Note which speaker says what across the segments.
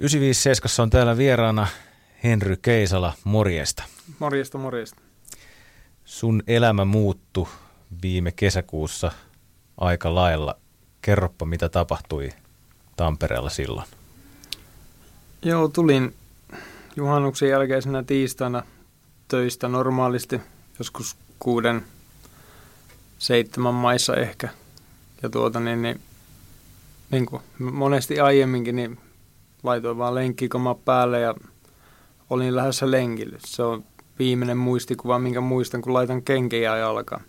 Speaker 1: 957 on täällä vieraana Henry Keisala, morjesta.
Speaker 2: Morjesta, morjesta.
Speaker 1: Sun elämä muuttu viime kesäkuussa aika lailla. Kerroppa, mitä tapahtui Tampereella silloin.
Speaker 2: Joo, tulin juhannuksen jälkeisenä tiistaina töistä normaalisti, joskus kuuden, seitsemän maissa ehkä. Ja tuota niin, niin, niin kuin monesti aiemminkin, niin laitoin vaan lenkkikoma päälle ja olin lähdössä lenkille. Se on viimeinen muistikuva, minkä muistan, kun laitan kenkiä jalkaan.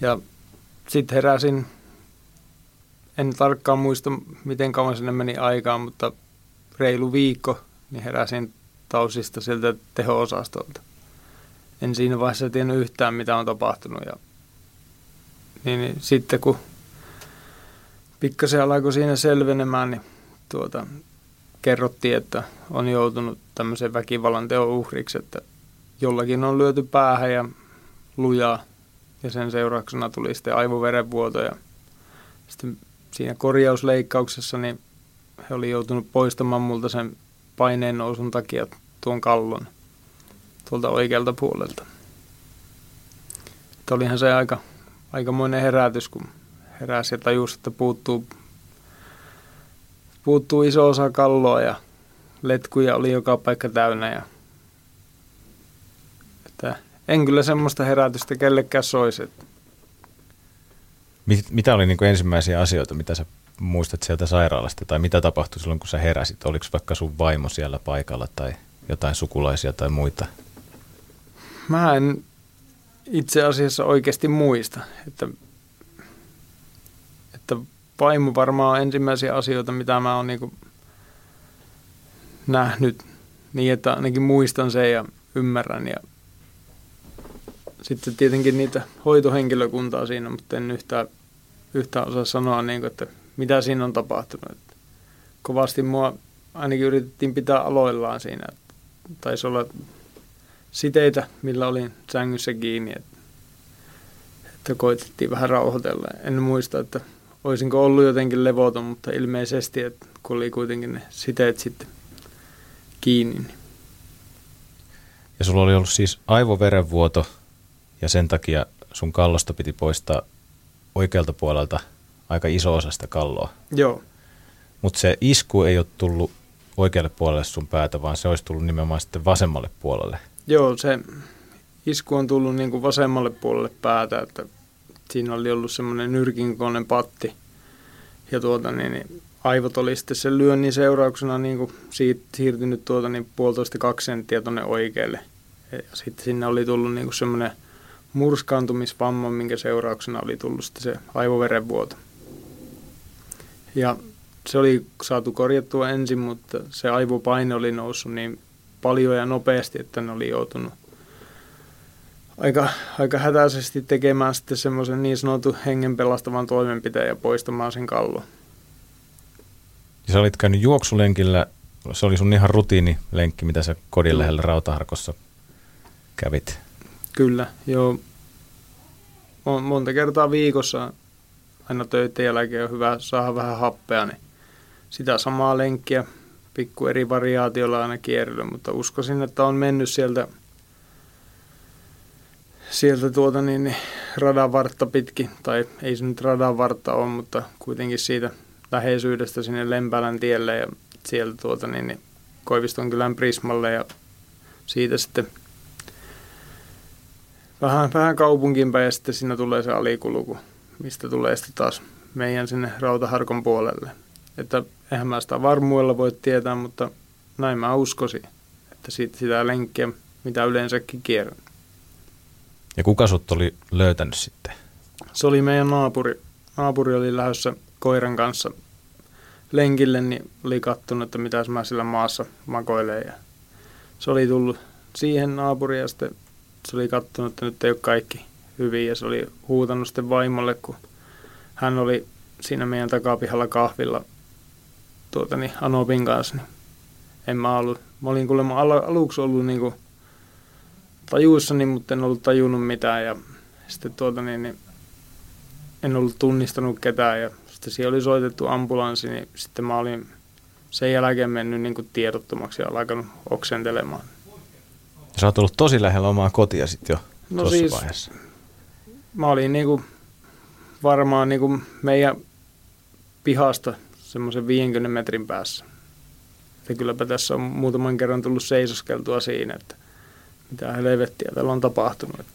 Speaker 2: Ja sitten heräsin, en tarkkaan muista, miten kauan sinne meni aikaa, mutta reilu viikko, niin heräsin tausista sieltä teho-osastolta. En siinä vaiheessa tiennyt yhtään, mitä on tapahtunut. Ja, niin, niin sitten kun pikkasen alkoi siinä selvenemään, niin tuota, kerrottiin, että on joutunut tämmöisen väkivallan teon uhriksi, että jollakin on lyöty päähän ja lujaa ja sen seurauksena tuli sitten aivoverenvuoto ja sitten siinä korjausleikkauksessa niin he oli joutunut poistamaan multa sen paineen nousun takia tuon kallon tuolta oikealta puolelta. Että olihan se aika, aikamoinen herätys, kun heräsi ja tajusi, että puuttuu puuttuu iso osa kalloa ja letkuja oli joka paikka täynnä. Ja, että en kyllä semmoista herätystä kellekään soisi.
Speaker 1: Mit, mitä oli niin kuin ensimmäisiä asioita, mitä sä muistat sieltä sairaalasta, tai mitä tapahtui silloin, kun sä heräsit? Oliko vaikka sun vaimo siellä paikalla, tai jotain sukulaisia tai muita?
Speaker 2: Mä en itse asiassa oikeasti muista, että vaimo varmaan on ensimmäisiä asioita, mitä mä oon niin nähnyt niin, että ainakin muistan sen ja ymmärrän. Ja sitten tietenkin niitä hoitohenkilökuntaa siinä, mutta en yhtään, yhtään osaa sanoa, niin kuin, että mitä siinä on tapahtunut. Että kovasti mua ainakin yritettiin pitää aloillaan siinä. Että taisi olla siteitä, millä olin sängyssä kiinni, että, että koitettiin vähän rauhoitella. En muista, että olisinko ollut jotenkin levoton, mutta ilmeisesti, että kun oli kuitenkin ne siteet sitten kiinni. Niin.
Speaker 1: Ja sulla oli ollut siis aivoverenvuoto ja sen takia sun kallosta piti poistaa oikealta puolelta aika iso osa sitä kalloa.
Speaker 2: Joo.
Speaker 1: Mutta se isku ei ole tullut oikealle puolelle sun päätä, vaan se olisi tullut nimenomaan sitten vasemmalle puolelle.
Speaker 2: Joo, se isku on tullut niin kuin vasemmalle puolelle päätä, että siinä oli ollut semmoinen nyrkinkoinen patti. Ja tuota, niin, niin, aivot oli sitten sen lyönnin seurauksena niin kuin siitä, siirtynyt tuota, niin puolitoista kaksi senttiä tuonne oikealle. Ja sitten sinne oli tullut niin kuin semmoinen murskaantumisvamma, minkä seurauksena oli tullut sitten se aivoverenvuoto. Ja se oli saatu korjattua ensin, mutta se aivopaine oli noussut niin paljon ja nopeasti, että ne oli joutunut aika, aika hätäisesti tekemään sitten semmoisen niin sanotun hengen pelastavan toimenpiteen ja poistamaan sen kallon.
Speaker 1: Ja sä olit käynyt juoksulenkillä, se oli sun ihan rutiinilenkki, mitä sä kodin lähellä Rautaharkossa kävit.
Speaker 2: Kyllä, joo. Monta kertaa viikossa aina töiden jälkeen on hyvä saada vähän happea, niin sitä samaa lenkkiä pikku eri variaatiolla aina kierrellä, mutta uskoisin, että on mennyt sieltä – sieltä tuota niin, niin radan vartta pitkin, tai ei se nyt radan vartta ole, mutta kuitenkin siitä läheisyydestä sinne Lempälän tielle ja sieltä tuota niin, niin Koiviston kylän Prismalle ja siitä sitten vähän, vähän kaupunkiin päin ja sitten siinä tulee se alikulku, mistä tulee sitten taas meidän sinne Rautaharkon puolelle. Että eihän mä sitä varmuudella voi tietää, mutta näin mä uskoisin, että siitä, sitä lenkkiä, mitä yleensäkin kierrän.
Speaker 1: Ja kuka sut oli löytänyt sitten?
Speaker 2: Se oli meidän naapuri. Naapuri oli lähdössä koiran kanssa lenkille, niin oli kattonut, että mitä mä sillä maassa makoilee. Ja se oli tullut siihen naapuriin ja sitten se oli kattonut, että nyt ei ole kaikki hyvin ja se oli huutanut sitten vaimolle, kun hän oli siinä meidän takapihalla kahvilla tuota, niin Anopin kanssa, niin en mä ollut. Mä olin kuulemma aluksi ollut niin kuin tajuissani, mutta en ollut tajunnut mitään ja sitten tuota niin, niin en ollut tunnistanut ketään ja sitten siellä oli soitettu ambulanssi, niin sitten mä olin sen jälkeen mennyt niin kuin tiedottomaksi ja alkanut oksentelemaan.
Speaker 1: Sä oot ollut tosi lähellä omaa kotia sitten jo
Speaker 2: No
Speaker 1: tuossa
Speaker 2: siis-
Speaker 1: vaiheessa.
Speaker 2: Mä olin niin kuin varmaan niin kuin meidän pihasta semmoisen 50 metrin päässä. Ja kylläpä tässä on muutaman kerran tullut seisoskeltua siinä, että mitä helvettiä täällä on tapahtunut.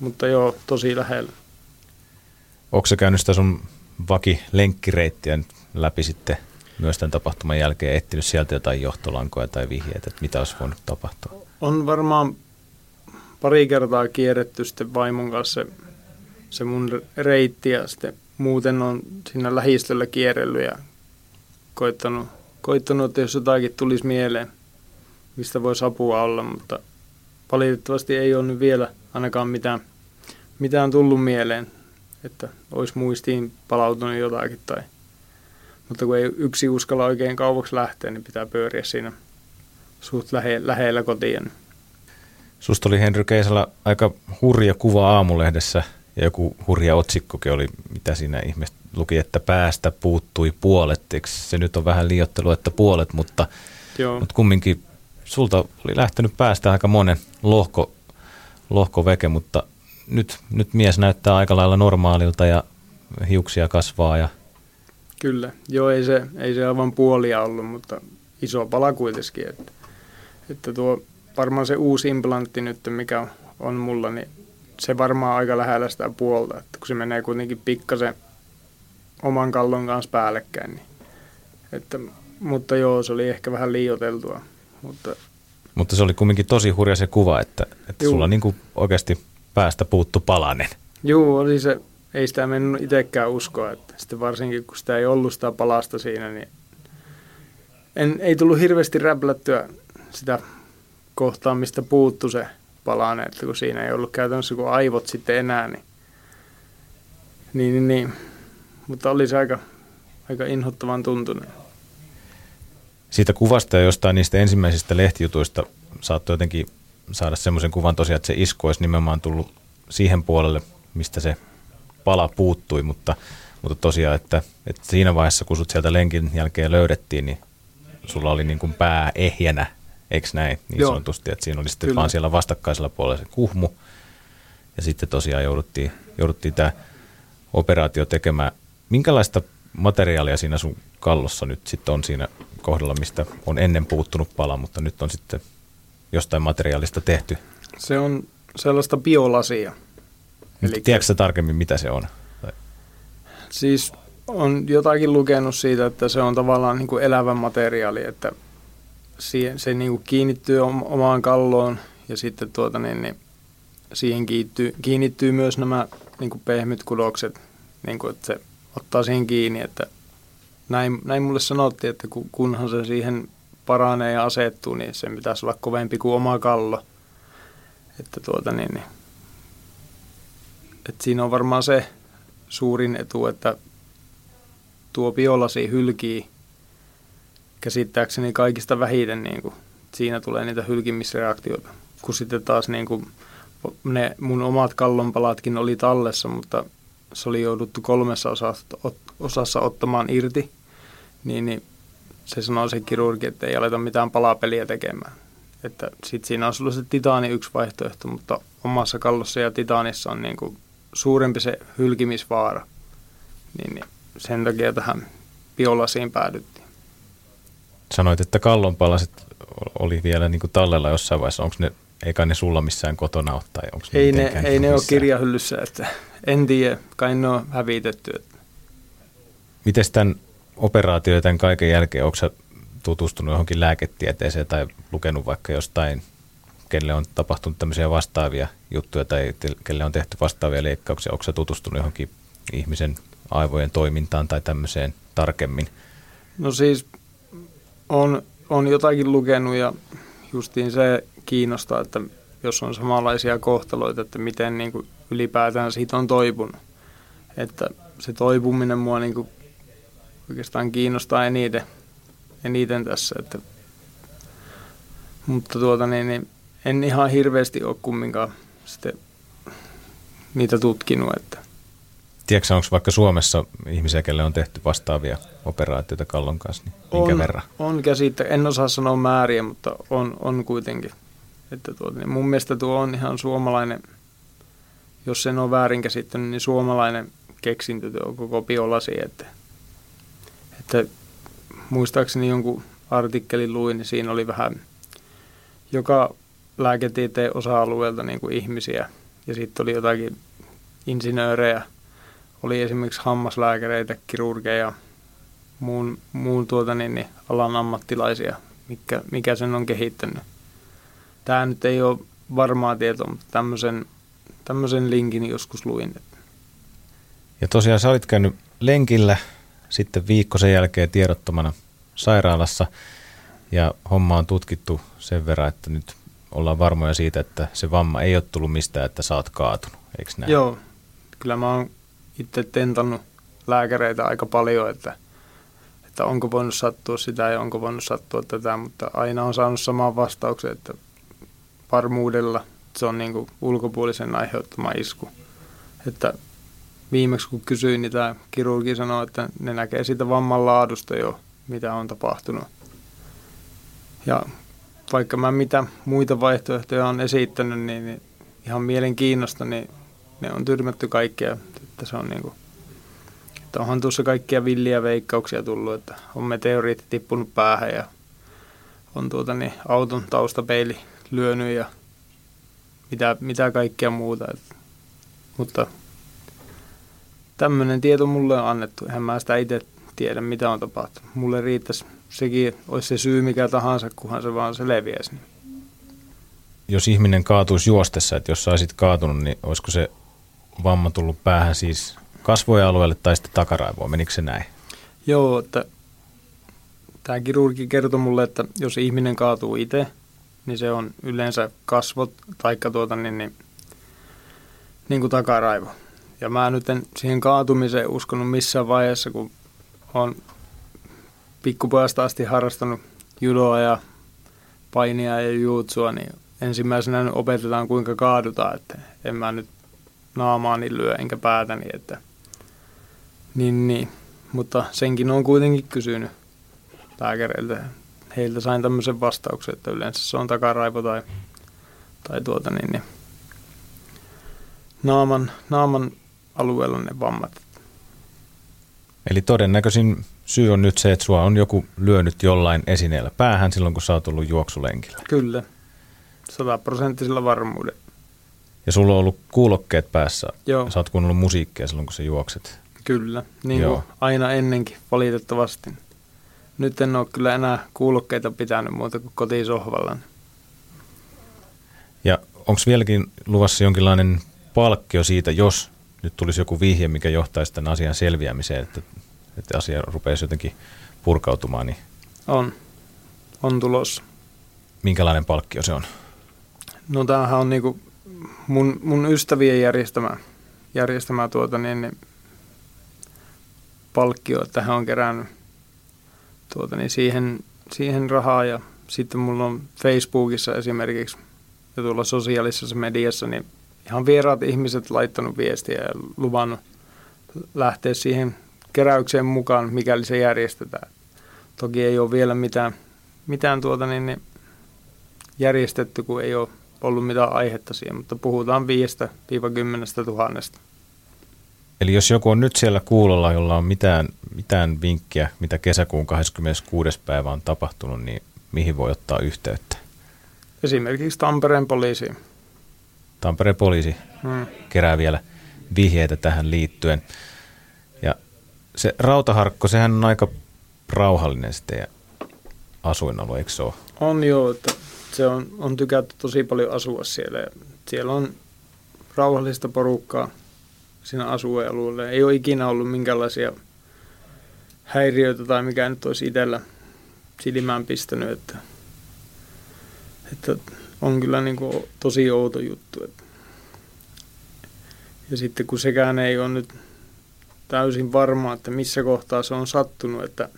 Speaker 2: Mutta joo, tosi lähellä.
Speaker 1: Onko se käynyt sitä sun vaki lenkkireittiä läpi sitten myös tämän tapahtuman jälkeen, etsinyt sieltä jotain johtolankoja tai vihjeitä, että mitä olisi voinut tapahtua?
Speaker 2: On varmaan pari kertaa kierretty sitten vaimon kanssa se, se mun reitti ja sitten muuten on siinä lähistöllä kierrellyt ja koittanut, koittanut, että jos jotakin tulisi mieleen, mistä voisi apua olla, mutta valitettavasti ei ole nyt vielä ainakaan mitään, mitään tullut mieleen, että olisi muistiin palautunut jotakin tai mutta kun ei yksi uskalla oikein kauaksi lähteä, niin pitää pyöriä siinä suht lähe, lähellä kotiin.
Speaker 1: Susta oli Henry Keisala aika hurja kuva aamulehdessä ja joku hurja otsikkokin oli, mitä siinä ihmiset luki, että päästä puuttui puolet. Eikö se nyt on vähän liiottelu, että puolet, mutta,
Speaker 2: Joo,
Speaker 1: mutta kumminkin sulta oli lähtenyt päästä aika monen lohko, lohkoveke, mutta nyt, nyt mies näyttää aika lailla normaalilta ja hiuksia kasvaa ja
Speaker 2: kyllä. Joo, ei se, ei se aivan puolia ollut, mutta iso pala kuitenkin. Että, että tuo varmaan se uusi implantti nyt, mikä on, mulla, niin se varmaan aika lähellä sitä puolta, että kun se menee kuitenkin pikkasen oman kallon kanssa päällekkäin. Niin, että, mutta joo, se oli ehkä vähän liioteltua, mutta
Speaker 1: Mutta se oli kumminkin tosi hurja se kuva, että, että
Speaker 2: Juu.
Speaker 1: sulla niin kuin oikeasti päästä puuttu palanen.
Speaker 2: Juu, oli se, ei sitä mennyt itsekään uskoa, että sitten varsinkin kun sitä ei ollut sitä palasta siinä, niin en, ei tullut hirveästi räplättyä sitä kohtaa, mistä puuttu se palane, että kun siinä ei ollut käytännössä kuin aivot sitten enää, niin, niin, niin, niin. mutta oli se aika, aika inhottavan tuntunen.
Speaker 1: Siitä kuvasta ja jostain niistä ensimmäisistä lehtijutuista saattoi jotenkin saada semmoisen kuvan tosiaan, että se isku olisi nimenomaan tullut siihen puolelle, mistä se pala puuttui, mutta, mutta tosiaan, että, että siinä vaiheessa, kun sut sieltä lenkin jälkeen löydettiin, niin sulla oli niin kuin pää ehjänä, eikö näin, niin
Speaker 2: Joo.
Speaker 1: sanotusti, että siinä oli sitten
Speaker 2: Kyllä.
Speaker 1: vaan siellä vastakkaisella puolella se kuhmu, ja sitten tosiaan jouduttiin, jouduttiin tämä operaatio tekemään. Minkälaista materiaalia siinä sun kallossa nyt sitten on siinä kohdalla, mistä on ennen puuttunut pala, mutta nyt on sitten jostain materiaalista tehty.
Speaker 2: Se on sellaista biolasia.
Speaker 1: Nyt
Speaker 2: Eli-
Speaker 1: tiedätkö tarkemmin, mitä se on? Tai-
Speaker 2: Siis on jotakin lukenut siitä, että se on tavallaan niin kuin elävä materiaali, että siihen, se niin kuin kiinnittyy om- omaan kalloon ja sitten tuota, niin, niin siihen kiinnittyy, kiinnittyy myös nämä niin kuin pehmyt kudokset, niin kuin, että se ottaa siihen kiinni, että näin, näin mulle sanottiin, että kun, kunhan se siihen paranee ja asettuu, niin sen pitäisi olla kovempi kuin oma kallo. Että tuota niin, niin että siinä on varmaan se suurin etu, että tuo biolasi hylkii käsittääkseni kaikista vähiten, niin kuin, siinä tulee niitä hylkimisreaktioita. Kun sitten taas niin kuin, ne mun omat kallonpalatkin oli tallessa, mutta se oli jouduttu kolmessa osassa, osassa ottamaan irti, niin, niin se sanoi se kirurgi, että ei aleta mitään palapeliä tekemään. Että sit siinä on sulla se titaani yksi vaihtoehto, mutta omassa kallossa ja titaanissa on niin kuin suurempi se hylkimisvaara. Niin, niin sen takia tähän biolasiin päädyttiin.
Speaker 1: Sanoit, että kallonpalaset oli vielä niin kuin tallella jossain vaiheessa. Onko ne, eikä ne sulla missään kotona ole? Tai onko
Speaker 2: Ei ne, ei ne ole kirjahyllyssä, että en tiedä, kai ne on hävitetty.
Speaker 1: Miten tämän operaatio ja tämän kaiken jälkeen, onko tutustunut johonkin lääketieteeseen tai lukenut vaikka jostain, kelle on tapahtunut tämmöisiä vastaavia juttuja tai kelle on tehty vastaavia leikkauksia, onko tutustunut johonkin ihmisen aivojen toimintaan tai tämmöiseen tarkemmin?
Speaker 2: No siis on, on jotakin lukenut ja justiin se kiinnostaa, että jos on samanlaisia kohtaloita, että miten niin kuin ylipäätään siitä on toipunut. Että se toipuminen mua niin kuin oikeastaan kiinnostaa eniten, eniten tässä. Että, mutta tuota niin, niin en ihan hirveästi ole kumminkaan sitten niitä tutkinut. Että
Speaker 1: Tiedätkö, onko vaikka Suomessa ihmisiä, kelle on tehty vastaavia operaatioita kallon kanssa, niin minkä
Speaker 2: on,
Speaker 1: verran?
Speaker 2: On käsittä, en osaa sanoa määriä, mutta on, on kuitenkin. Että tuota, niin mun mielestä tuo on ihan suomalainen, jos sen on väärin käsittänyt, niin suomalainen keksintö tuo koko biolasi. Että, että muistaakseni jonkun artikkelin luin, niin siinä oli vähän joka lääketieteen osa-alueelta niin kuin ihmisiä. Ja sitten oli jotakin insinöörejä, oli esimerkiksi hammaslääkäreitä, kirurgeja, muun, muun tuota, niin, niin, alan ammattilaisia, mikä, mikä sen on kehittänyt. Tämä nyt ei ole varmaa tietoa, mutta tämmöisen, tämmöisen linkin joskus luin.
Speaker 1: Ja tosiaan sä olit käynyt lenkillä sitten viikko sen jälkeen tiedottomana sairaalassa ja homma on tutkittu sen verran, että nyt ollaan varmoja siitä, että se vamma ei ole tullut mistään, että sä oot kaatunut, eikö näin?
Speaker 2: Joo, kyllä mä oon itse tentannut lääkäreitä aika paljon, että, että onko voinut sattua sitä ja onko voinut sattua tätä, mutta aina on saanut saman vastauksen, että varmuudella se on niin ulkopuolisen aiheuttama isku. Että viimeksi kun kysyin, niin tämä kirurgi sanoi, että ne näkee siitä vamman laadusta jo, mitä on tapahtunut. Ja vaikka mä mitä muita vaihtoehtoja on esittänyt, niin, niin ihan mielenkiinnosta, niin ne on tyrmätty kaikkea. Että se on niin kuin, että onhan tuossa kaikkia villiä veikkauksia tullut, että on meteoriitti tippunut päähän ja on tuota niin, auton taustapeili lyönyt ja mitä, mitä kaikkea muuta. Et, mutta tämmöinen tieto mulle on annettu. Eihän mä sitä itse tiedä, mitä on tapahtunut. Mulle riittäisi sekin, olisi se syy mikä tahansa, kunhan se vaan selviäisi. Niin.
Speaker 1: Jos ihminen kaatuisi juostessa, että jos saisit kaatunut, niin olisiko se vamma tullut päähän siis kasvojen alueelle tai sitten takaraivoon? Menikö se näin?
Speaker 2: Joo, että tämä kirurgi kertoi mulle, että jos ihminen kaatuu itse, niin se on yleensä kasvot tai tuota, niin, niin, niin kuin takaraivo. Ja mä nyt en siihen kaatumiseen uskonut missään vaiheessa, kun on pikkupojasta asti harrastanut judoa ja painia ja juutsua, niin ensimmäisenä opetetaan kuinka kaadutaan, että en mä nyt naamaani lyö enkä päätäni, että niin, niin. Mutta senkin on kuitenkin kysynyt lääkäreiltä. Heiltä sain tämmöisen vastauksen, että yleensä se on takaraivo tai, tai tuota niin, niin naaman, naaman alueella ne vammat.
Speaker 1: Eli todennäköisin syy on nyt se, että sua on joku lyönyt jollain esineellä päähän silloin, kun sä oot ollut juoksulenkillä.
Speaker 2: Kyllä, sataprosenttisella varmuudella.
Speaker 1: Ja sulla on ollut kuulokkeet päässä.
Speaker 2: Joo.
Speaker 1: Sä oot kuunnellut musiikkia silloin, kun sä juokset.
Speaker 2: Kyllä, niin Joo. kuin aina ennenkin, valitettavasti. Nyt en ole kyllä enää kuulokkeita pitänyt muuta kuin kotisohvalla.
Speaker 1: Ja onko vieläkin luvassa jonkinlainen palkkio siitä, jos nyt tulisi joku vihje, mikä johtaisi tämän asian selviämiseen, että, että asia rupeaisi jotenkin purkautumaan? Niin
Speaker 2: on. On tulossa.
Speaker 1: Minkälainen palkkio se on?
Speaker 2: No tämähän on niinku mun, mun ystävien järjestämä, järjestämä tuota, niin, niin palkkio, että hän on kerännyt tuota, niin siihen, siihen rahaa ja sitten mulla on Facebookissa esimerkiksi ja tuolla sosiaalisessa mediassa niin ihan vieraat ihmiset laittanut viestiä ja luvannut lähteä siihen keräykseen mukaan, mikäli se järjestetään. Toki ei ole vielä mitään, mitään tuota niin, niin järjestetty, kun ei ole ollut mitään aihetta siihen, mutta puhutaan 5-10 tuhannesta.
Speaker 1: Eli jos joku on nyt siellä kuulolla, jolla on mitään, mitään vinkkiä, mitä kesäkuun 26. päivä on tapahtunut, niin mihin voi ottaa yhteyttä?
Speaker 2: Esimerkiksi Tampereen poliisi.
Speaker 1: Tampereen poliisi hmm. kerää vielä vihjeitä tähän liittyen. Ja se rautaharkko, sehän on aika rauhallinen sitten ja asuinalue, eikö se ole?
Speaker 2: On joo, että se on, on tykätty tosi paljon asua siellä. Ja siellä on rauhallista porukkaa siinä asuinalueella. Ei ole ikinä ollut minkälaisia häiriöitä tai mikä nyt olisi itsellä silmään pistänyt, että, että on kyllä niin kuin tosi outo juttu. Ja sitten kun sekään ei ole nyt täysin varma, että missä kohtaa se on sattunut, että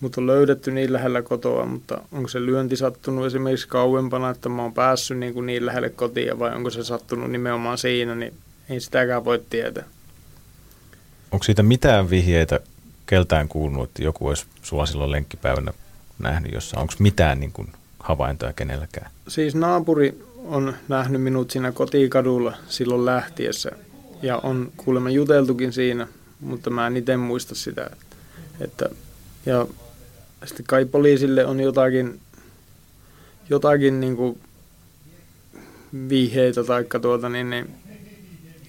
Speaker 2: mut on löydetty niin lähellä kotoa, mutta onko se lyönti sattunut esimerkiksi kauempana, että mä oon päässyt niin, kuin niin lähelle kotia vai onko se sattunut nimenomaan siinä, niin ei sitäkään voi tietää.
Speaker 1: onko siitä mitään vihjeitä keltään kuulunut, että joku olisi sulla silloin lenkkipäivänä nähnyt jossa? Onko mitään niin kuin havaintoja kenelläkään?
Speaker 2: Siis naapuri on nähnyt minut siinä kotikadulla silloin lähtiessä ja on kuulemma juteltukin siinä, mutta mä en itse muista sitä. Että, ja sitten kai poliisille on jotakin, jotakin niin kuin vihjeitä tai tuota, niin, niin,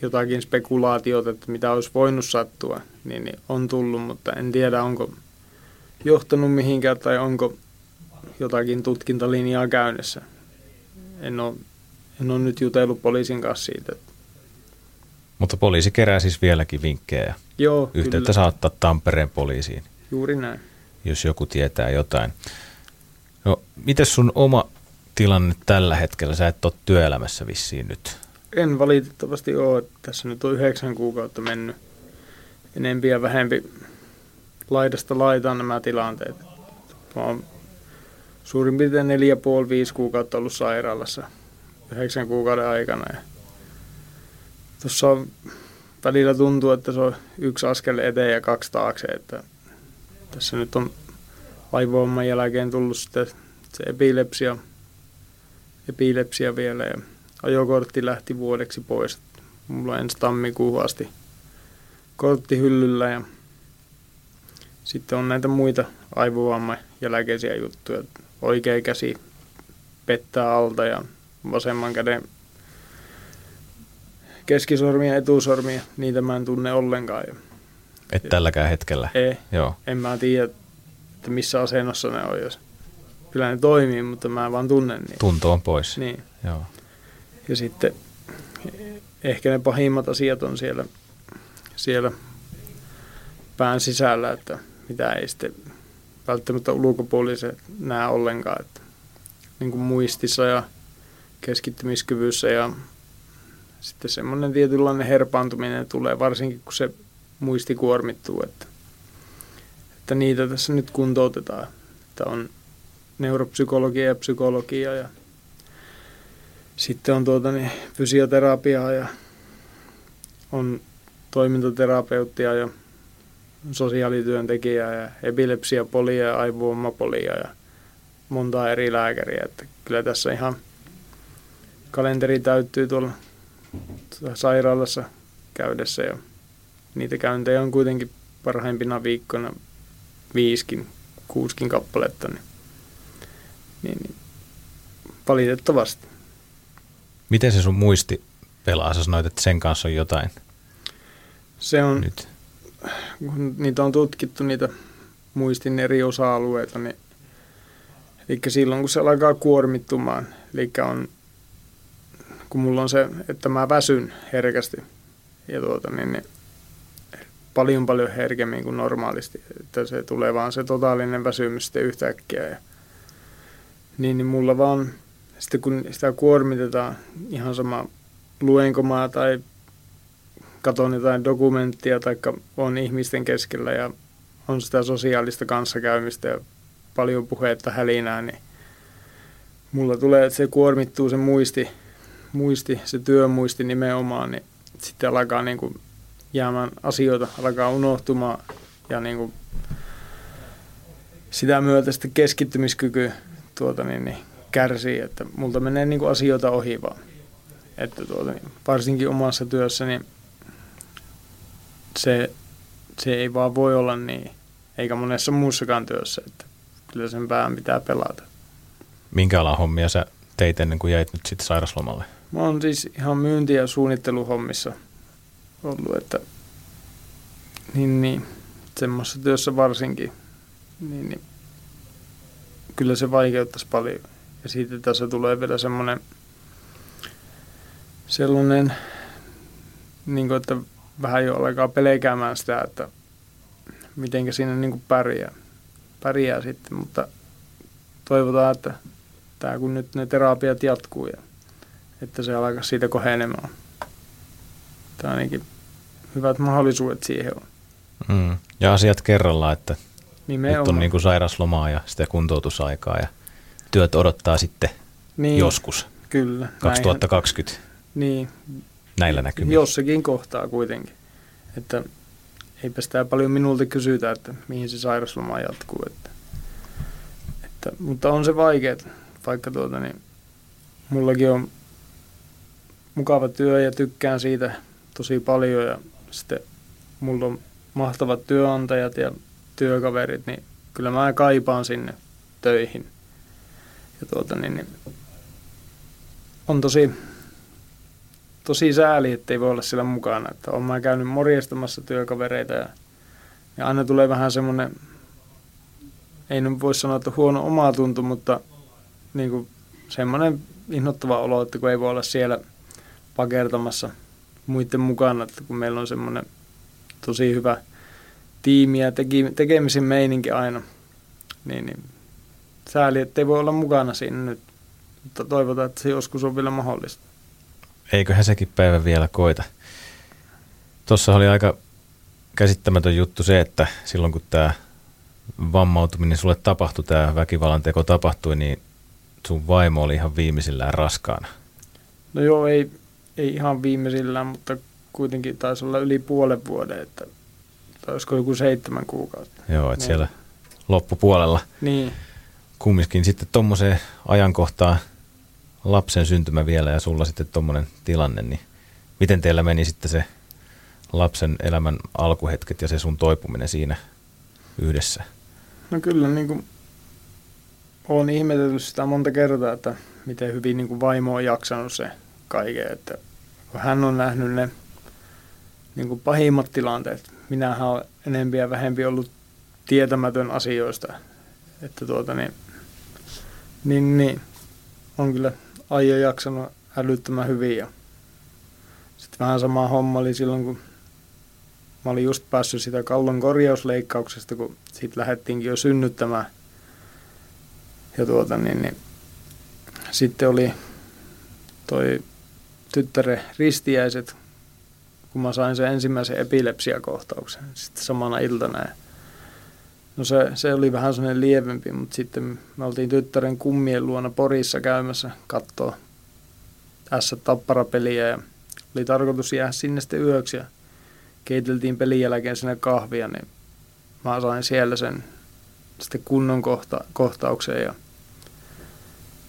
Speaker 2: jotakin spekulaatiota, että mitä olisi voinut sattua, niin, niin on tullut, mutta en tiedä onko johtanut mihinkään tai onko jotakin tutkintalinjaa käynnissä. En ole, en ole nyt jutellut poliisin kanssa siitä.
Speaker 1: Mutta poliisi kerää siis vieläkin vinkkejä.
Speaker 2: Joo,
Speaker 1: Yhteyttä
Speaker 2: kyllä.
Speaker 1: saattaa Tampereen poliisiin.
Speaker 2: Juuri näin.
Speaker 1: Jos joku tietää jotain. No, miten sun oma tilanne tällä hetkellä? Sä et ole työelämässä vissiin nyt.
Speaker 2: En valitettavasti ole. Tässä nyt on yhdeksän kuukautta mennyt enempi ja vähempi laidasta laitaan nämä tilanteet. Mä oon suurin piirtein neljä puoli, viisi kuukautta ollut sairaalassa yhdeksän kuukauden aikana. Ja tuossa on, välillä tuntuu, että se on yksi askel eteen ja kaksi taakse. Että tässä nyt on aivoimman jälkeen tullut sitten se epilepsia, epilepsia vielä ja ajokortti lähti vuodeksi pois. Mulla on ensi tammikuuhun asti kortti hyllyllä ja sitten on näitä muita aivovamman jälkeisiä juttuja. Oikea käsi pettää alta ja vasemman käden keskisormia ja etusormia, niitä mä en tunne ollenkaan.
Speaker 1: Et tälläkään hetkellä?
Speaker 2: Ei,
Speaker 1: Joo.
Speaker 2: en mä tiedä, että missä asennossa ne on, jos kyllä ne toimii, mutta mä vaan tunnen niitä.
Speaker 1: Tunto on pois.
Speaker 2: Niin.
Speaker 1: Joo.
Speaker 2: Ja sitten ehkä ne pahimmat asiat on siellä, siellä pään sisällä, että mitä ei sitten välttämättä ulkopuoliset näe ollenkaan. Että niin kuin muistissa ja keskittymiskyvyssä ja sitten semmoinen tietynlainen herpaantuminen tulee, varsinkin kun se muisti kuormittuu, että, että niitä tässä nyt kuntoutetaan. Että on neuropsykologia ja psykologia ja sitten on tuota, niin, fysioterapiaa ja on toimintaterapeuttia ja sosiaalityöntekijää ja epilepsiapolia ja aivovammapolia ja monta eri lääkäriä. Että kyllä tässä ihan kalenteri täyttyy tuolla sairaalassa käydessä ja niitä käyntejä on kuitenkin parhaimpina viikkona viiskin, kuuskin kappaletta, niin, niin, niin valitettavasti.
Speaker 1: Miten se sun muisti pelaa? Sä sanoit, että sen kanssa on jotain
Speaker 2: Se on,
Speaker 1: nyt.
Speaker 2: Kun niitä on tutkittu, niitä muistin eri osa-alueita, niin eli silloin kun se alkaa kuormittumaan, eli on, kun mulla on se, että mä väsyn herkästi ja tuota, niin, niin paljon paljon herkemmin kuin normaalisti, että se tulee vaan se totaalinen väsymys sitten yhtäkkiä ja niin, niin mulla vaan, sitten kun sitä kuormitetaan, ihan sama luenko mä tai katon jotain dokumenttia tai on ihmisten keskellä ja on sitä sosiaalista kanssakäymistä ja paljon puhetta hälinää, niin mulla tulee, että se kuormittuu se muisti, muisti se työmuisti nimenomaan, niin sitten alkaa niin kuin jäämään asioita, alkaa unohtumaan ja niin kuin sitä myötä sitten keskittymiskyky tuota niin, niin kärsii, että multa menee niin kuin asioita ohi vaan. Että tuota, niin, varsinkin omassa työssä, niin se, se ei vaan voi olla niin, eikä monessa muussakaan työssä, että kyllä sen pään pitää pelata.
Speaker 1: Minkä alan hommia sä teit ennen kuin jäit nyt sitten sairaslomalle?
Speaker 2: Mä oon siis ihan myynti- ja suunnitteluhommissa ollut, että niin, niin semmoisessa työssä varsinkin, niin, niin kyllä se vaikeuttaisi paljon. Ja siitä tässä tulee vielä semmoinen sellainen, niin kuin, että vähän jo alkaa pelkäämään sitä, että mitenkä siinä niin kuin pärjää, pärjää sitten, mutta toivotaan, että tämä kun nyt ne terapiat jatkuu ja että se alkaa siitä kohenemaan. Tämä ainakin hyvät mahdollisuudet siihen on.
Speaker 1: Mm. Ja asiat kerrallaan, että
Speaker 2: Nimenomaan.
Speaker 1: nyt on niin kuin sairaslomaa ja sitä kuntoutusaikaa ja työt odottaa sitten
Speaker 2: niin,
Speaker 1: joskus
Speaker 2: Kyllä.
Speaker 1: 2020
Speaker 2: Niin,
Speaker 1: näillä näkymillä.
Speaker 2: jossakin kohtaa kuitenkin. Että eipä sitä paljon minulta kysytä, että mihin se sairasloma jatkuu. Että, että, mutta on se vaikea, vaikka tuota, niin, mullakin on mukava työ ja tykkään siitä tosi paljon ja sitten mulla on mahtavat työnantajat ja työkaverit, niin kyllä mä kaipaan sinne töihin. Ja tuota, niin, niin on tosi, tosi sääli, että ei voi olla siellä mukana. Että olen mä käynyt morjestamassa työkavereita ja, ja aina tulee vähän semmoinen, ei nyt voi sanoa, että huono oma tuntu, mutta niin kuin semmoinen inhottava olo, että kun ei voi olla siellä pakertamassa muiden mukana, että kun meillä on semmoinen tosi hyvä tiimi ja teki, tekemisen meininki aina, niin, niin sääli, että ei voi olla mukana siinä nyt, mutta toivotaan, että se joskus on vielä mahdollista.
Speaker 1: Eiköhän sekin päivä vielä koita. Tuossa oli aika käsittämätön juttu se, että silloin kun tämä vammautuminen sulle tapahtui, tämä väkivallan teko tapahtui, niin sun vaimo oli ihan viimeisillään raskaana.
Speaker 2: No joo, ei, ei ihan viimeisillään, mutta kuitenkin taisi olla yli puolen vuoden, että olisiko joku seitsemän kuukautta.
Speaker 1: Joo, että siellä loppupuolella.
Speaker 2: Niin.
Speaker 1: Kumminkin sitten tuommoiseen ajankohtaan lapsen syntymä vielä ja sulla sitten tuommoinen tilanne, niin miten teillä meni sitten se lapsen elämän alkuhetket ja se sun toipuminen siinä yhdessä?
Speaker 2: No kyllä niin kuin olen ihmetellyt sitä monta kertaa, että miten hyvin niin kuin vaimo on jaksanut se kaiken, että kun hän on nähnyt ne niin kuin pahimmat tilanteet. Minähän olen enempi ja vähempi ollut tietämätön asioista, että tuota niin, niin, niin on kyllä aio jaksanut älyttömän hyvin ja sitten vähän sama homma oli silloin, kun mä olin just päässyt sitä kallon korjausleikkauksesta, kun sitten lähdettiinkin jo synnyttämään. Ja tuota niin, niin sitten oli toi tyttären ristiäiset, kun mä sain sen ensimmäisen epilepsiakohtauksen sitten samana iltana. Ja no se, se oli vähän sellainen lievempi, mutta sitten me oltiin tyttären kummien luona Porissa käymässä katsoa tässä tapparapeliä ja oli tarkoitus jäädä sinne sitten yöksi ja keiteltiin pelin jälkeen sinne kahvia, niin mä sain siellä sen sitten kunnon kohta, kohtauksen ja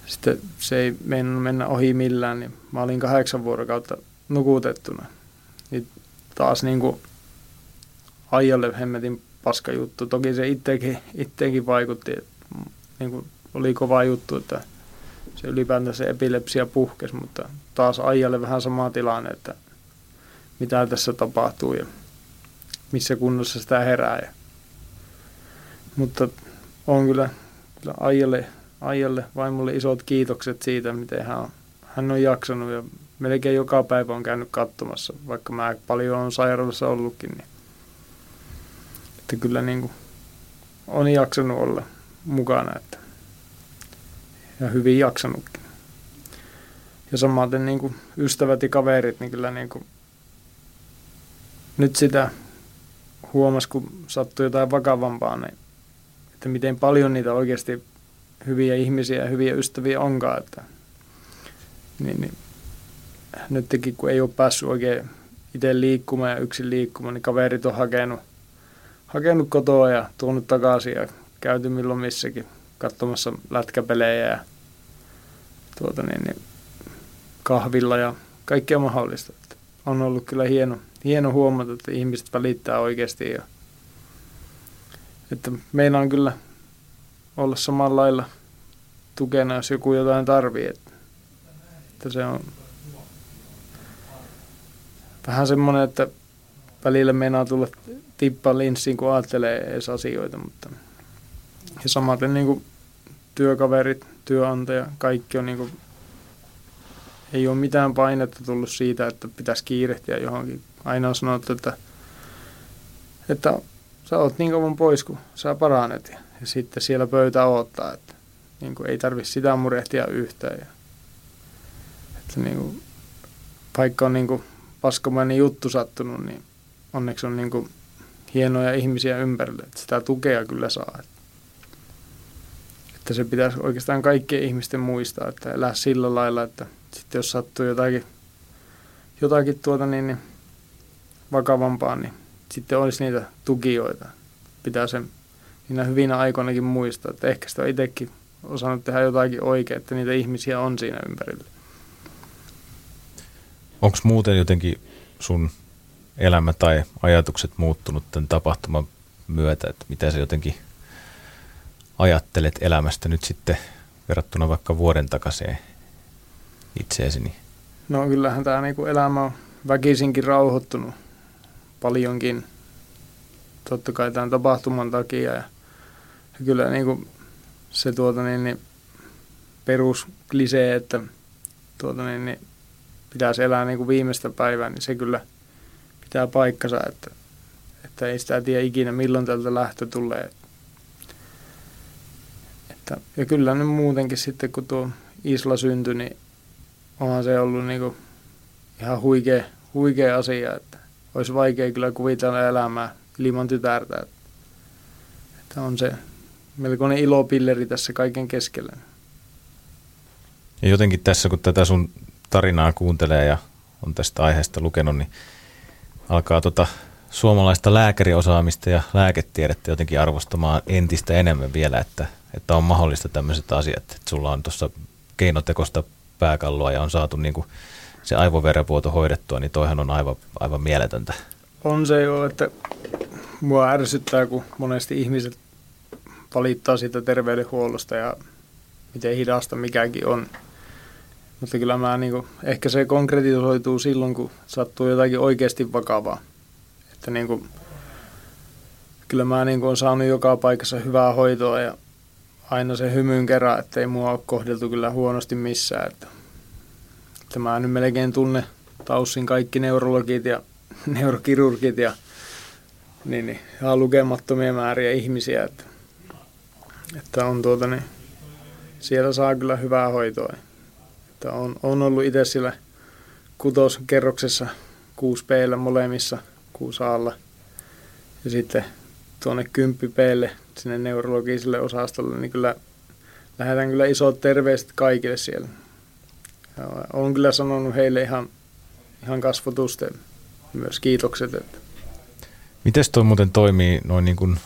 Speaker 2: sitten se ei mennä, mennä ohi millään, niin mä olin kahdeksan vuorokautta nukutettuna. Niin taas niin kuin Aijalle hemmetin paska juttu. Toki se itsekin, itsekin vaikutti, että niin kuin oli kova juttu, että se ylipäätään se epilepsia puhkesi, mutta taas Aijalle vähän sama tilanne, että mitä tässä tapahtuu ja missä kunnossa sitä herää. Ja, mutta on kyllä, kyllä Aijalle Aijalle, vaimolle isot kiitokset siitä, miten hän on, hän on jaksanut ja melkein joka päivä on käynyt katsomassa, vaikka mä paljon on sairaalassa ollutkin. Niin. Että kyllä niin kuin on jaksanut olla mukana että, ja hyvin jaksanutkin. Ja samaten niin kuin ystävät ja kaverit, niin kyllä niin kuin nyt sitä huomasi, kun sattui jotain vakavampaa, niin että miten paljon niitä oikeasti hyviä ihmisiä ja hyviä ystäviä onkaan. Että, niin, niin, nytkin kun ei ole päässyt oikein itse liikkumaan ja yksin liikkumaan, niin kaverit on hakenut, hakenut kotoa ja tuonut takaisin ja käyty milloin missäkin katsomassa lätkäpelejä ja tuota niin, niin, kahvilla ja kaikkea mahdollista. Että on ollut kyllä hieno, hieno huomata, että ihmiset välittää oikeasti ja että meillä on kyllä olla samalla lailla tukena, jos joku jotain tarvii. Että, että se on vähän semmoinen, että välillä meinaa tulla tippa linssiin, kun ajattelee edes asioita, mutta ja samaten niin kuin työkaverit, työnantaja, kaikki on niin kuin, ei ole mitään painetta tullut siitä, että pitäisi kiirehtiä johonkin. Aina on sanottu, että, että sä oot niin kauan pois, kun sä paranet. Ja ja sitten siellä pöytä odottaa, että niin kuin ei tarvitse sitä murehtia yhtään. Ja, että niin kuin, vaikka on niin kuin paskamainen juttu sattunut, niin onneksi on niin kuin hienoja ihmisiä ympärillä, että sitä tukea kyllä saa. Että, se pitäisi oikeastaan kaikkien ihmisten muistaa, että elää sillä lailla, että sitten jos sattuu jotakin, jotakin tuota niin, niin vakavampaa, niin sitten olisi niitä tukijoita. Pitää sen niinä hyvinä aikoinakin muistaa, että ehkä sitä on itsekin osannut tehdä jotakin oikein, että niitä ihmisiä on siinä ympärillä.
Speaker 1: Onko muuten jotenkin sun elämä tai ajatukset muuttunut tämän tapahtuman myötä, että mitä sä jotenkin ajattelet elämästä nyt sitten verrattuna vaikka vuoden takaisin itseesi?
Speaker 2: No kyllähän tämä niinku elämä on väkisinkin rauhoittunut paljonkin, totta kai tämän tapahtuman takia. Ja, ja kyllä niinku se tuota niin, niin perusklisee, että tuota niin, niin pitäisi elää niin kuin viimeistä päivää, niin se kyllä pitää paikkansa, että, että ei sitä tiedä ikinä milloin tältä lähtö tulee. Että, ja kyllä nyt muutenkin sitten, kun tuo Isla syntyi, niin onhan se ollut niin kuin ihan huikea, huikea asia, että olisi vaikea kyllä kuvitella elämää ilman tytärtä. Että on se melkoinen ilopilleri tässä kaiken keskellä.
Speaker 1: Ja jotenkin tässä, kun tätä sun tarinaa kuuntelee ja on tästä aiheesta lukenut, niin alkaa tota suomalaista lääkäriosaamista ja lääketiedettä jotenkin arvostamaan entistä enemmän vielä, että, että on mahdollista tämmöiset asiat, että sulla on tuossa keinotekosta pääkalloa ja on saatu niin kuin se aivoverenvuoto hoidettua, niin toihan on aivan, aivan mieletöntä.
Speaker 2: On se jo, että mua ärsyttää, kun monesti ihmiset valittaa siitä terveydenhuollosta ja miten hidasta mikäkin on. Mutta kyllä mä niin kuin, ehkä se konkretisoituu silloin, kun sattuu jotakin oikeasti vakavaa. Että niin kuin, kyllä mä niin kuin, olen saanut joka paikassa hyvää hoitoa ja aina se hymyn kerran, että ei mua ole kohdeltu kyllä huonosti missään. Että, että mä nyt melkein tunne taussin kaikki neurologit ja neurokirurgit ja niin, niin, ihan lukemattomia määriä ihmisiä. Että, että on tuota, niin, siellä saa kyllä hyvää hoitoa. Että on, on ollut itse sillä kutoskerroksessa 6 p molemmissa 6 alla. Ja sitten tuonne 10 p sinne neurologiselle osastolle, niin kyllä lähetän kyllä isot terveiset kaikille siellä. Ja olen kyllä sanonut heille ihan, ihan kasvotusten myös kiitokset. Että.
Speaker 1: Miten toi muuten toimii noin niin kuin,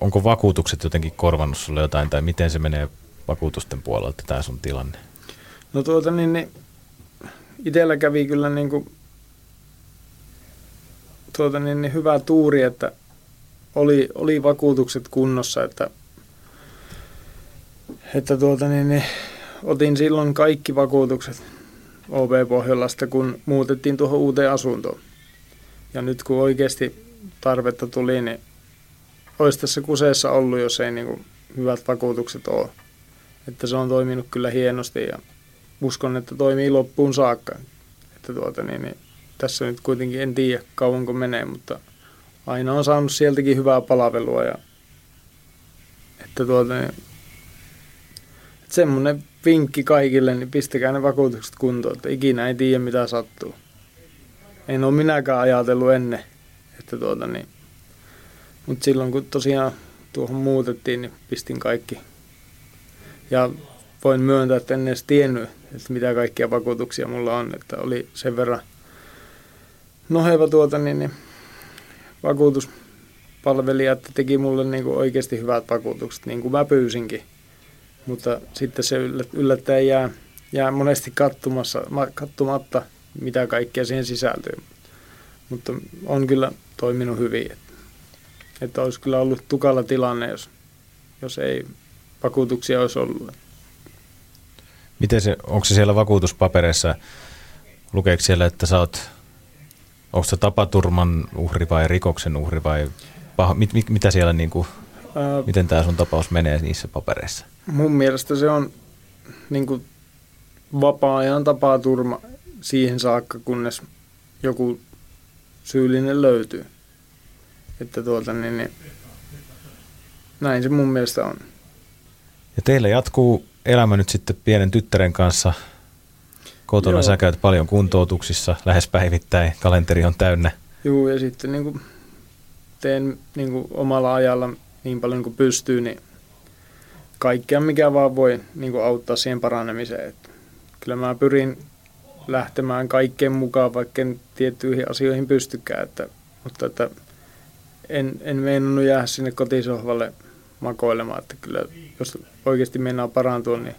Speaker 1: onko vakuutukset jotenkin korvannut sulle jotain tai miten se menee vakuutusten puolelta tämä sun tilanne?
Speaker 2: No tuota niin, niin itsellä kävi kyllä niin kuin, tuota niin, niin hyvä tuuri, että oli, oli vakuutukset kunnossa, että, että tuota niin, niin, otin silloin kaikki vakuutukset OP Pohjolasta, kun muutettiin tuohon uuteen asuntoon. Ja nyt kun oikeasti tarvetta tuli, niin olisi tässä kuseessa ollut, jos ei niin kuin hyvät vakuutukset ole. Että se on toiminut kyllä hienosti ja uskon, että toimii loppuun saakka. Että tuota, niin, niin, tässä nyt kuitenkin en tiedä kauanko menee, mutta aina on saanut sieltäkin hyvää palvelua. Ja, että tuota, niin, että semmoinen vinkki kaikille, niin pistäkää ne vakuutukset kuntoon, että ikinä ei tiedä mitä sattuu. En ole minäkään ajatellut ennen, että tuota niin, mutta silloin kun tosiaan tuohon muutettiin, niin pistin kaikki. Ja voin myöntää, että en edes tiennyt, että mitä kaikkia vakuutuksia mulla on. Että oli sen verran noheva tuota, niin, niin vakuutuspalvelija, että teki mulle niin kuin oikeasti hyvät vakuutukset, niin kuin mä pyysinkin. Mutta sitten se yllättäen jää, jää monesti kattumassa, kattumatta, mitä kaikkea siihen sisältyy. Mutta on kyllä toiminut hyvin. Että, että olisi kyllä ollut tukala tilanne, jos, jos ei vakuutuksia olisi ollut.
Speaker 1: Miten se, onko se siellä vakuutuspapereissa, lukeeko siellä, että sä oot, onko se tapaturman uhri vai rikoksen uhri vai paha, mit, mit, mitä siellä niin kuin, Ää, miten tämä sun tapaus menee niissä papereissa?
Speaker 2: Mun mielestä se on niin kuin vapaa-ajan tapaturma siihen saakka, kunnes joku syyllinen löytyy. Että tuota, niin, niin, näin se mun mielestä on.
Speaker 1: Ja teillä jatkuu elämä nyt sitten pienen tyttären kanssa kotona. Joo. Sä käyt paljon kuntoutuksissa lähes päivittäin, kalenteri on täynnä.
Speaker 2: Joo, ja sitten niin kuin teen niin kuin omalla ajalla niin paljon kuin pystyy, niin kaikkea mikä vaan voi niin kuin auttaa siihen paranemiseen. Että kyllä mä pyrin lähtemään kaikkeen mukaan, vaikka en tiettyihin asioihin pystykään. Että, mutta että en, en meinannut jäädä sinne kotisohvalle makoilemaan, että kyllä jos oikeasti mennään parantua, niin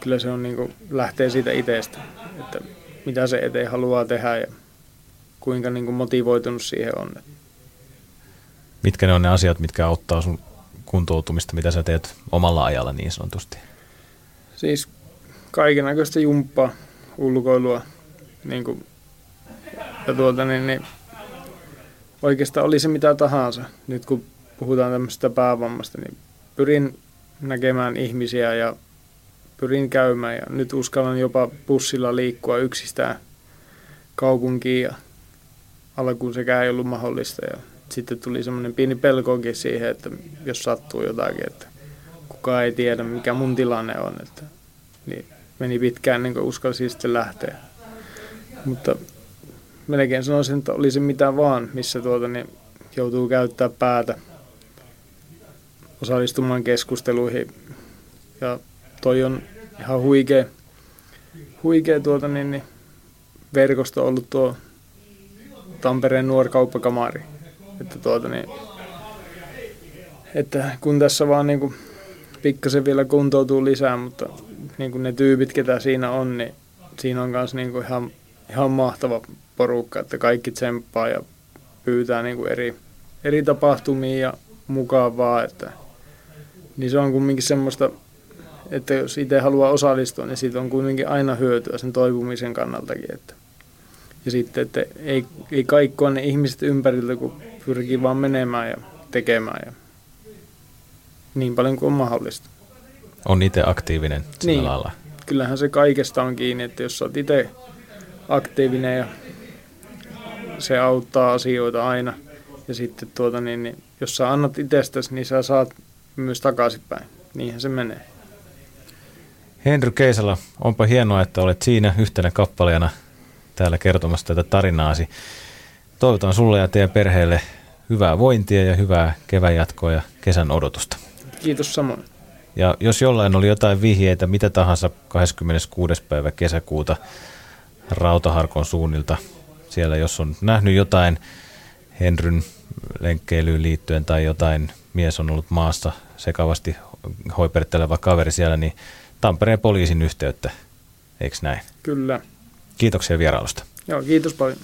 Speaker 2: kyllä se on niin kuin, lähtee siitä itsestä, että mitä se eteen haluaa tehdä ja kuinka niin kuin motivoitunut siihen on.
Speaker 1: Mitkä ne on ne asiat, mitkä auttaa sun kuntoutumista, mitä sä teet omalla ajalla niin sanotusti?
Speaker 2: Siis kaikenlaista jumppaa, ulkoilua, niin kuin, ja tuota, niin, niin, oikeastaan oli se mitä tahansa. Nyt kun puhutaan tämmöisestä päävammasta, niin pyrin näkemään ihmisiä ja pyrin käymään ja nyt uskallan jopa bussilla liikkua yksistään kaupunkiin ja alkuun sekään ei ollut mahdollista ja sitten tuli semmoinen pieni pelkoonkin siihen, että jos sattuu jotakin, että kukaan ei tiedä mikä mun tilanne on, että niin meni pitkään niin kuin uskalsin sitten lähteä. Mutta melkein sanoisin, että oli se mitä vaan, missä tuota, niin joutuu käyttää päätä osallistumaan keskusteluihin. Ja toi on ihan huikea, huikea tuota, niin, niin, verkosto ollut tuo Tampereen nuorkauppakamari. Että, tuota, niin, että kun tässä vaan niin kuin, pikkasen vielä kuntoutuu lisää, mutta niin kuin ne tyypit, ketä siinä on, niin siinä on myös niin kuin ihan, ihan mahtava porukka, että kaikki tsemppaa ja pyytää niin kuin eri, eri tapahtumia ja mukavaa, että niin se on kumminkin semmoista, että jos itse haluaa osallistua, niin siitä on kuitenkin aina hyötyä sen toipumisen kannaltakin. Että. Ja sitten, että ei, ei kaikkoa ne ihmiset ympäriltä, kun pyrkii vaan menemään ja tekemään ja niin paljon kuin on mahdollista.
Speaker 1: On itse aktiivinen sillä
Speaker 2: niin.
Speaker 1: lailla.
Speaker 2: Kyllähän se kaikesta on kiinni, että jos olet itse aktiivinen ja se auttaa asioita aina. Ja sitten tuota, niin, niin, jos sä annat itsestäsi, niin sä saat myös takaisinpäin. Niinhän se menee.
Speaker 1: Henry Keisala, onpa hienoa, että olet siinä yhtenä kappaleena täällä kertomassa tätä tarinaasi. Toivotan sulle ja teidän perheelle hyvää vointia ja hyvää kevään jatkoa ja kesän odotusta.
Speaker 2: Kiitos samoin.
Speaker 1: Ja jos jollain oli jotain vihjeitä, mitä tahansa 26. päivä kesäkuuta Rautaharkon suunnilta, siellä jos on nähnyt jotain Henryn lenkkeilyyn liittyen tai jotain mies on ollut maassa sekavasti hoipertteleva kaveri siellä, niin Tampereen poliisin yhteyttä, eikö näin?
Speaker 2: Kyllä.
Speaker 1: Kiitoksia vierailusta.
Speaker 2: Joo, kiitos paljon.